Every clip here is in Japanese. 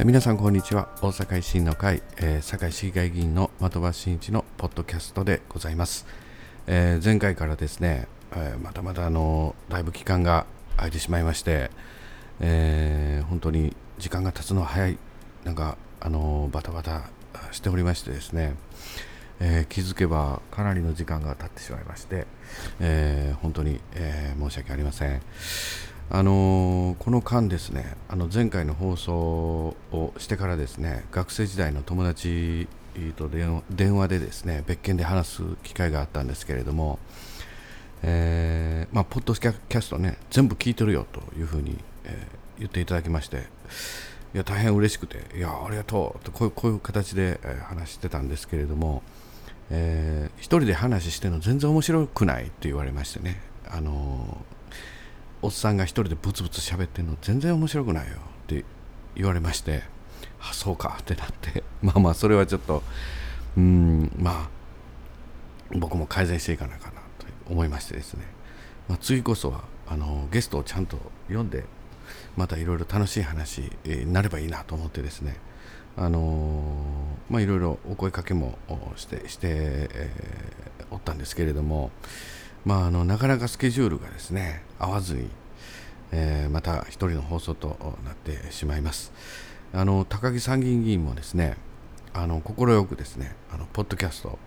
え皆さんこんにちは。大阪維新の会、えー、堺市議会議員の的場真一のポッドキャストでございます、えー、前回からですね、えー、またまたあのだいぶ期間が空いてしまいまして、え本当に時間が経つのは早い。なんかあのバタバタしておりましてですね、え気づけばかなりの時間が経ってしまいまして、え本当に、え申し訳ありません。あのー、この間ですねあの前回の放送をしてからですね学生時代の友達と電話でですね別件で話す機会があったんですけれども、えー、まあ、ポッドキャストね全部聞いてるよというふうに、えー、言っていただきましていや大変嬉しくていやありがとうとこういうこういう形で、え話してたんですけれども、えー、一人で話してるの全然面白くないって言われましてねあのおっさんが一人でブツブツ喋ってんの全然面白くないよって言われましてあそうかってなって。まあまあそれはちょっとうんまあ僕も改善していかなきゃなと思いましてですね、まあ、次こそはあのゲストをちゃんと読んでまたいろいろ楽しい話になればいいなと思ってですね。あのまあいろいろお声かけもしてして、えー、おったんですけれどもまあ、あのなかなかスケジュールがですね合わずに、えー、また一人の放送となってしまいます。あの高木参議院議員もですねあの快くですねあのポッドキャスト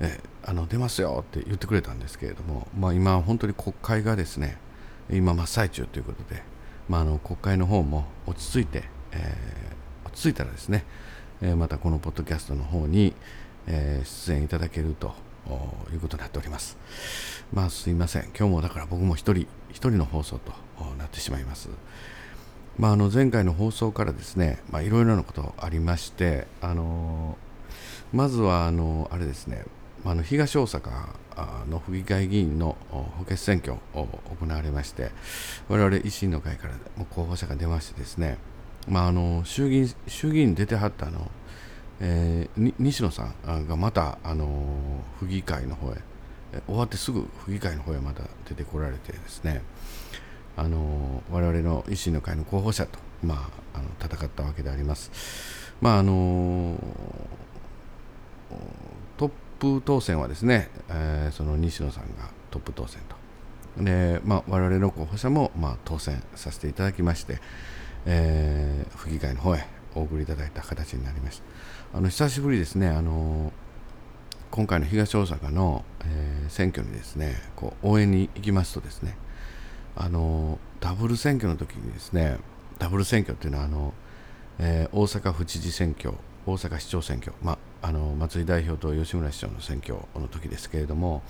えあの出ますよって言ってくれたんですけれども、まあ、今本当に国会がですね今真っ最中ということで、まあ、あの国会の方も落ち着いて、えー、落ち着いたらですね、えー、またこのポッドキャストの方に、えー、出演いただけるということになっております。まあすいません。今日もだから僕も一人、一人の放送となってしまいます。まあ、あの前回の放送からですね、まあ、いろいろなことありまして、あのまずはあのあれですね、まあの東大阪の府議会議員の補欠選挙を行われまして、我々維新の会からも候補者が出ましてですね、まあ、あの衆議院衆議院出てはったあのえー、西野さんがまた、あのー、府議会の方へ終わってすぐ府議会の方へまた出てこられてですね、あの、我々の維新の会の候補者と、まあ、あの戦ったわけであります。まああのトップ当選はですね、えー、その西野さんがトップ当選と。で、まあ、我々の候補者も、まあ、当選させていただきまして、えー、府議会の方へお送りいただいた形になりました。あの久しぶりですね、あの今回の東大阪の、えー、選挙にですねこう応援に行きますとですねあのダブル選挙の時にですねダブル選挙っていうのはあの、えー、大阪府知事選挙大阪市長選挙、まあの松井代表と吉村市長の選挙の時ですけれども、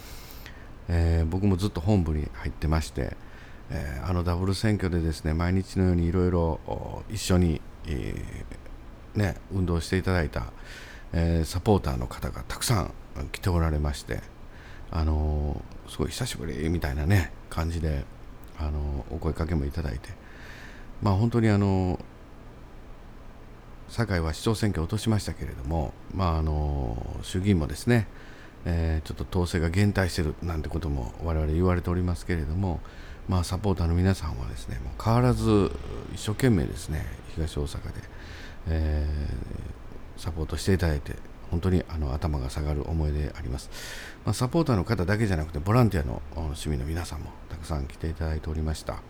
えー、僕もずっと本部に入ってまして、えー、あのダブル選挙でですね毎日のようにいろいろ一緒にえー、ね、運動していただいた、えー、サポーターの方がたくさん来ておられまして、あの、すごい久しぶりみたいなね感じで、あのお声かけもいただいて、まあ、本当にあの堺は市長選挙を落としましたけれども、まあ、あの衆議院もですね、えー、ちょっと統制が減退してるなんてことも我々言われておりますけれども、まあ、サポーターの皆さんはですねもう変わらず一生懸命ですね東大阪で、えー、サポートしていただいて本当にあの頭が下がる思いであります、まあ、サポーターの方だけじゃなくてボランティアの市民の皆さんもたくさん来ていただいておりました。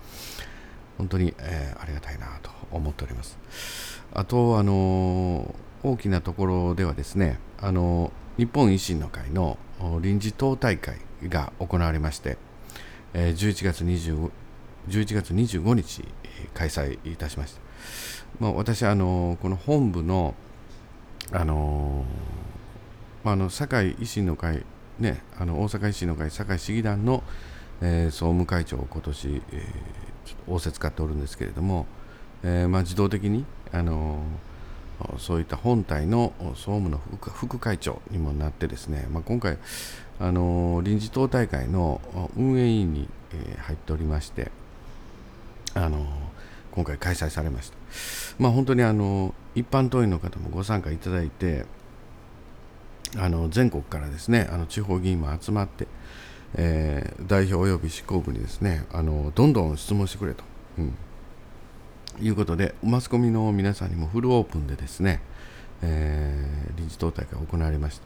本当に、えー、ありがたいなと思っております。あとあの大きなところではですねあの日本維新の会の臨時党大会が行われましてえ11月 ,25 11月25日開催いたしました。まあ、私あのこの本部のあのまあ、あの堺維新の会、ね、あの大阪維新の会堺市議団の、えー、総務会長を今年、えー、ちょっと仰せ使っておるんですけれども、えーまあ、自動的に、あのそういった本体の総務の副会長にもなってですね、まあ、今回、あの臨時党大会の運営委員に、え、入っておりまして、あの今回開催されました。まあ、本当にあの一般党員の方もご参加いただいて、あの全国からですねあの地方議員も集まって、えー、代表及び執行部にですねあのどんどん質問してくれと、うんいうことで、マスコミの皆さんにもフルオープンでですね、えー、臨時党大会が行われました。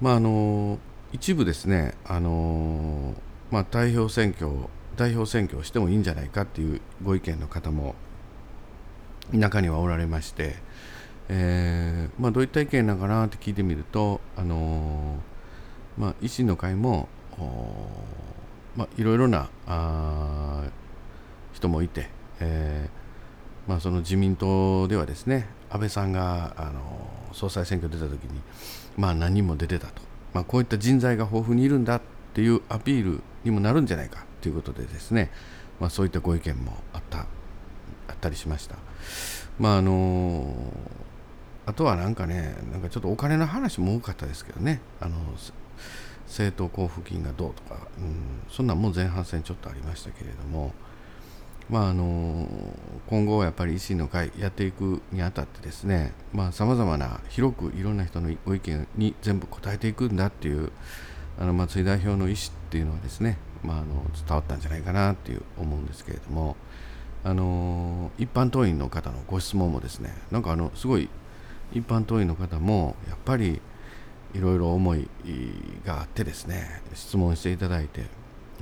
まああの一部ですね、あのまあ、代表選挙代表選挙をしてもいいんじゃないかっていうご意見の方も中にはおられまして、えーまあ、どういった意見なのかなって聞いてみると、あのまあ、維新の会も、まあ、いろいろなあ人もいて、えーまあ、その自民党ではですね安倍さんが、あの総裁選挙出た時に、まあ、何人も出てたと、まあ、こういった人材が豊富にいるんだっていうアピールにもなるんじゃないか。ということでですね、まあ、そういったご意見もあったあったりしました。まああのあとはなんかね、なんかちょっとお金の話も多かったですけどね、あの政党交付金がどうとか、うん、そんなんも前半戦ちょっとありましたけれども、まああの今後やっぱり維新の会やっていくにあたってですねさまざ、まな広くいろんな人のご意見に全部答えていくんだっていうあの松井代表の意思っていうのはですね、まあ、あの伝わったんじゃないかなっていう思うんですけれどもあの一般党員の方のご質問もですねなんかあのすごい一般党員の方もやっぱりいろいろ思いがあってですね質問していただいて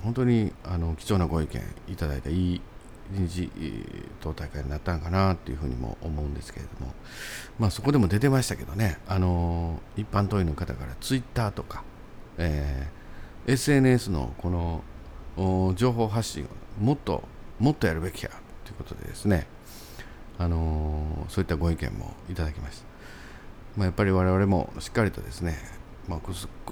本当にあの貴重なご意見いただいたいい臨時党大会になったんかなっていうふうにも思うんですけれども、まあ、そこでも出てましたけどね、あの一般党員の方からツイッターとか、えー、SNS のこの情報発信をもっともっとやるべきやということでですね、あのそういったご意見もいただきました。まあ、やっぱり我々もしっかりとですねまあ、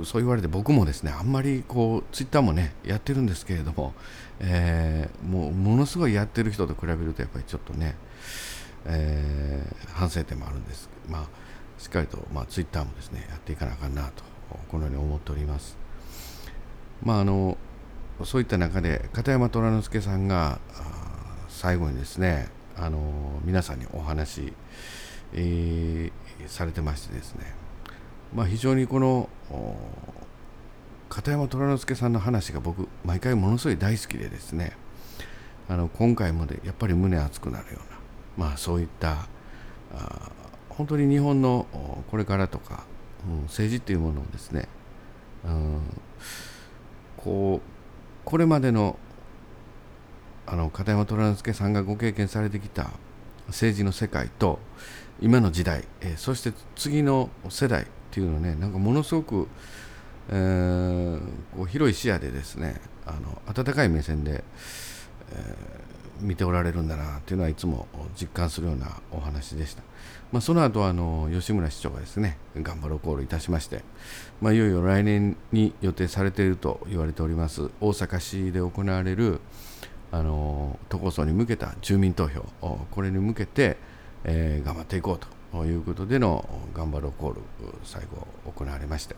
そう言われて僕もですねあんまりこうツイッターもねやってるんですけれども、えー、もうものすごいやってる人と比べるとやっぱりちょっとね、えー、反省点もあるんです。まあしっかりと、まあ、ツイッターもですねやっていかなあかんなとこのように思っております。まああのそういった中で片山虎之助さんが最後にですねあの皆さんにお話、えー、されてましてですね。まあ、非常にこの片山虎之助さんの話が僕毎回ものすごい大好きでですね。あの今回もでやっぱり胸熱くなるような、まあ、そういったあ本当に日本のこれからとか、うん、政治っていうものをですね、うん、こうこれまでのあの片山虎之助さんがご経験されてきた政治の世界と今の時代、えー、そして次の世代っていうのねなんかものすごく、えー、こう広い視野でですねあの温かい目線で、え、見ておられるんだなっていうのはいつも実感するようなお話でした。まあ、その後あの吉村市長がですね頑張ろうコールいたしまして、まあ、いよいよ来年に予定されていると言われております大阪市で行われるあの都構想に向けた住民投票これに向けて、えー、頑張っていこうということでの頑張ろうコール最後行われまして、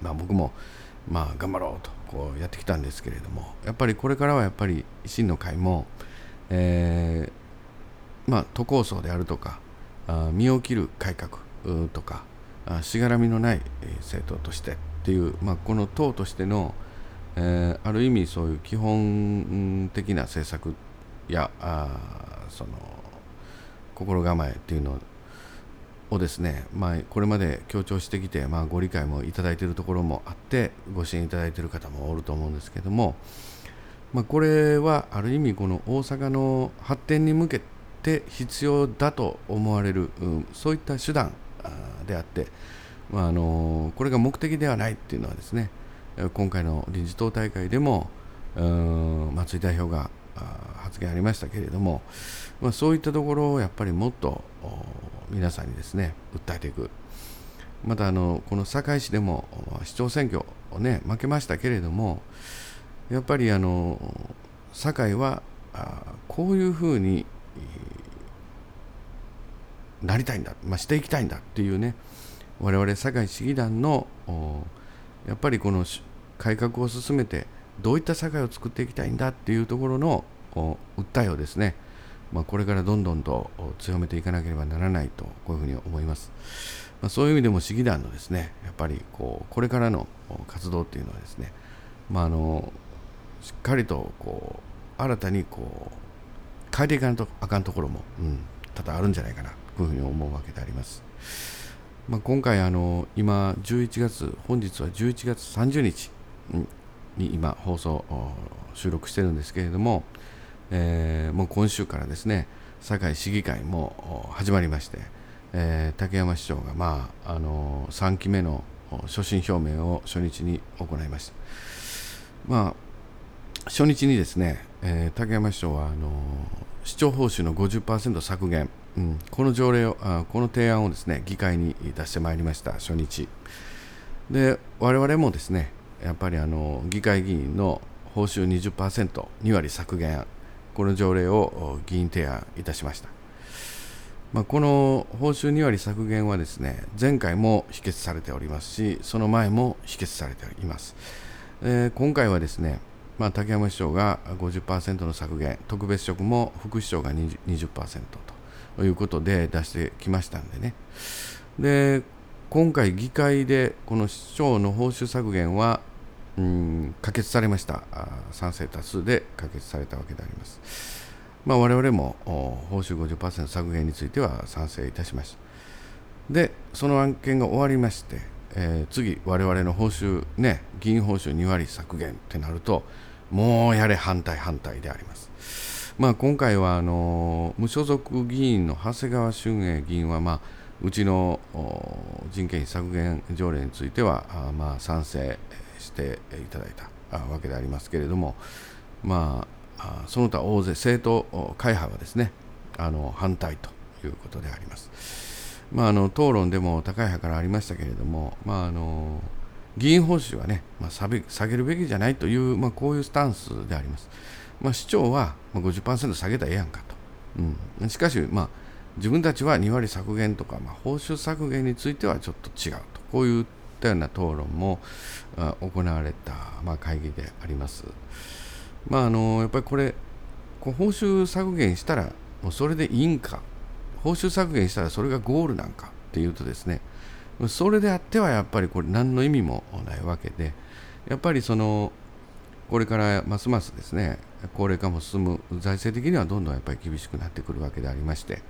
まあ、僕もまあ頑張ろうとこうやってきたんですけれどもやっぱりこれからはやっぱり維新の会も、えー、まあ、都構想であるとかあ身を切る改革とかあしがらみのない政党としてっていう、まあ、この党としての、えー、ある意味そういう基本的な政策やあその心構えっていうのををですね、まあ、これまで強調してきて、まあ、ご理解もいただいているところもあってご支援いただいている方もおると思うんですけども、まあ、これはある意味この大阪の発展に向けて必要だと思われる、うん、そういった手段であって、まあ、あのこれが目的ではないっていうのはですね今回の臨時党大会でも松井代表が発言ありましたけれども、まあ、そういったところをやっぱりもっと皆さんにですね訴えていく。またあのこの堺市でも市長選挙をね負けましたけれどもやっぱりあの堺はこういうふうになりたいんだ、まあ、していきたいんだっていうね我々堺市議団のやっぱりこの改革を進めてどういった社会を作っていきたいんだっていうところの訴えをですねまあ、これからどんどんと強めていかなければならないとこういうふうに思います。まあ、そういう意味でも市議団のですねやっぱりこうこれからの活動っていうのはですね、まあ、あのしっかりとこう新たにこう変えていかないとあかんところも、うん、多々あるんじゃないかなというふうに思うわけであります。まあ、今回あの今11月本日は11月30日に今放送収録してるんですけれども、えー、もう今週からですね堺市議会も始まりまして、えー、竹山市長が、まあ、あの3期目の所信表明を初日に行いました。まあ、初日にですね、えー、竹山市長はあの市長報酬の50%削減、うん、この条例をあこの提案をですね議会に出してまいりました初日で我々もですねやっぱりあの議会議員の報酬 20%2 割削減この条例を議員提案いたしました、まあ、この報酬2割削減はですね前回も否決されておりますしその前も否決されています、えー、今回はですねまあ、竹山市長が50%の削減、特別職も副市長が 20%, ということで出してきましたんでね。で、今回議会でこの市長の報酬削減は、うん、可決されました。賛成多数で可決されたわけであります。まあ、我々も報酬50%削減については賛成いたしました。で、その案件が終わりまして、えー、次、我々の報酬、ね、議員報酬2割削減ってなると、もうやれ反対反対であります。まあ、今回はあの無所属議員の長谷川俊英議員は、まあ、うちの人件費削減条例についてはまあ賛成していただいたわけでありますけれども、まあ、その他大勢政党会派はですねあの反対ということであります。まあ、あの討論でも高い派からありましたけれども、まあ、あの議員報酬はね、まあ、下げるべきじゃないという、まあ、こういうスタンスであります。まあ、市長は50%下げたらええやんかと。うん、しかし、まあ、自分たちは2割削減とか、まあ、報酬削減についてはちょっと違うと。こういうったような討論も行われた、まあ、会議であります。まあ、あのやっぱりこれ、こう報酬削減したら、もうそれでいいんか、報酬削減したらそれがゴールなんかっていうとですね、それであってはやっぱりこれ何の意味もないわけでやっぱりそのこれからますますですね高齢化も進む財政的にはどんどんやっぱり厳しくなってくるわけでありまして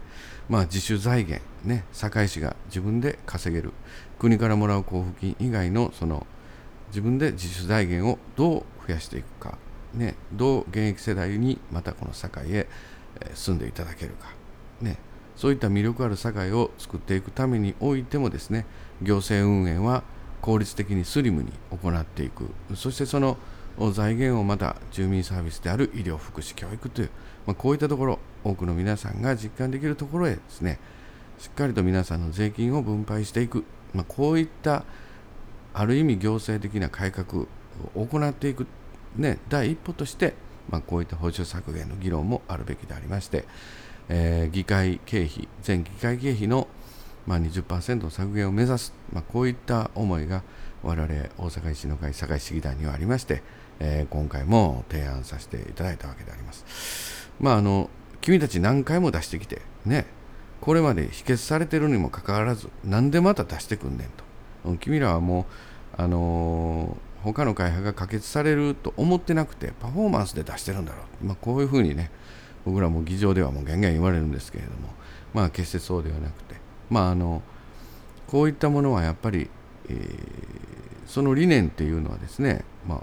まあ自主財源ね堺市が自分で稼げる国からもらう交付金以外のその自分で自主財源をどう増やしていくかねどう現役世代にまたこの堺へ住んでいただけるかねそういった魅力ある社会を作っていくためにおいてもですね行政運営は効率的にスリムに行っていく。そしてその財源をまた住民サービスである医療福祉教育という、まあ、こういったところ多くの皆さんが実感できるところへですねしっかりと皆さんの税金を分配していく、まあ、こういったある意味行政的な改革を行っていく、ね、第一歩として、まあ、こういった報酬削減の議論もあるべきでありましてえー、議会経費、全議会経費の、まあ、20%の削減を目指す、まあ、こういった思いが我々大阪維新の会堺市議団にはありまして、えー、今回も提案させていただいたわけであります。まあ、あの君たち何回も出してきて、ね、これまで否決されてるにもかかわらず、なんでまた出してくんねんと。君らはもう、あのー、他の会派が可決されると思ってなくて、パフォーマンスで出してるんだろう。まあ、こういうふうにね、僕らも議場ではもうガンガン言われるんですけれどもまあ決してそうではなくてまああのこういったものはやっぱり、えー、その理念っていうのはですねまあ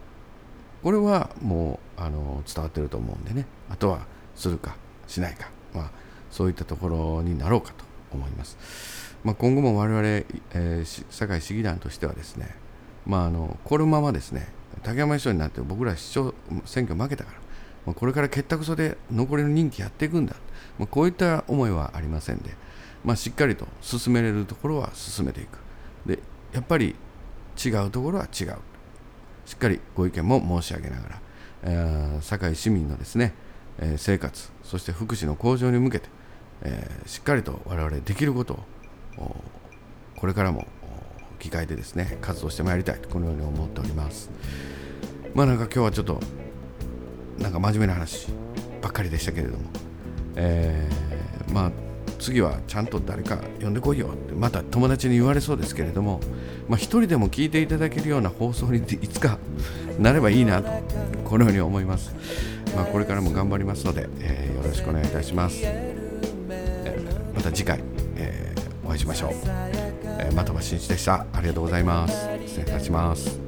これはもうあの伝わってると思うんでね。あとはするかしないか、まあ、そういったところになろうかと思います。まあ、今後も我々、えー、堺市議団としてはですね、まあ、あのこのままですね。竹山市長になって僕ら市長選挙負けたから。まあ、これから結託そで残りの任期やっていくんだ、まあ、こういった思いはありませんで、まあ、しっかりと進めれるところは進めていく。でやっぱり違うところは違う。しっかりご意見も申し上げながら、えー、堺市民のですね、えー、生活そして福祉の向上に向けて、えー、しっかりと我々できることをこれからも議会でですね活動してまいりたいとこのように思っております。まあなんか今日はちょっとなんか真面目な話ばっかりでしたけれども、えー、まあ次はちゃんと誰か呼んでこいよってまた友達に言われそうですけれども、まあ、一人でも聞いていただけるような放送にいつか なればいいなとこのように思います、まあ、これからも頑張りますので、えー、よろしくお願いいたします、えー、また次回、えー、お会いしましょう、えー、的場真一でした。ありがとうございます。失礼いたします。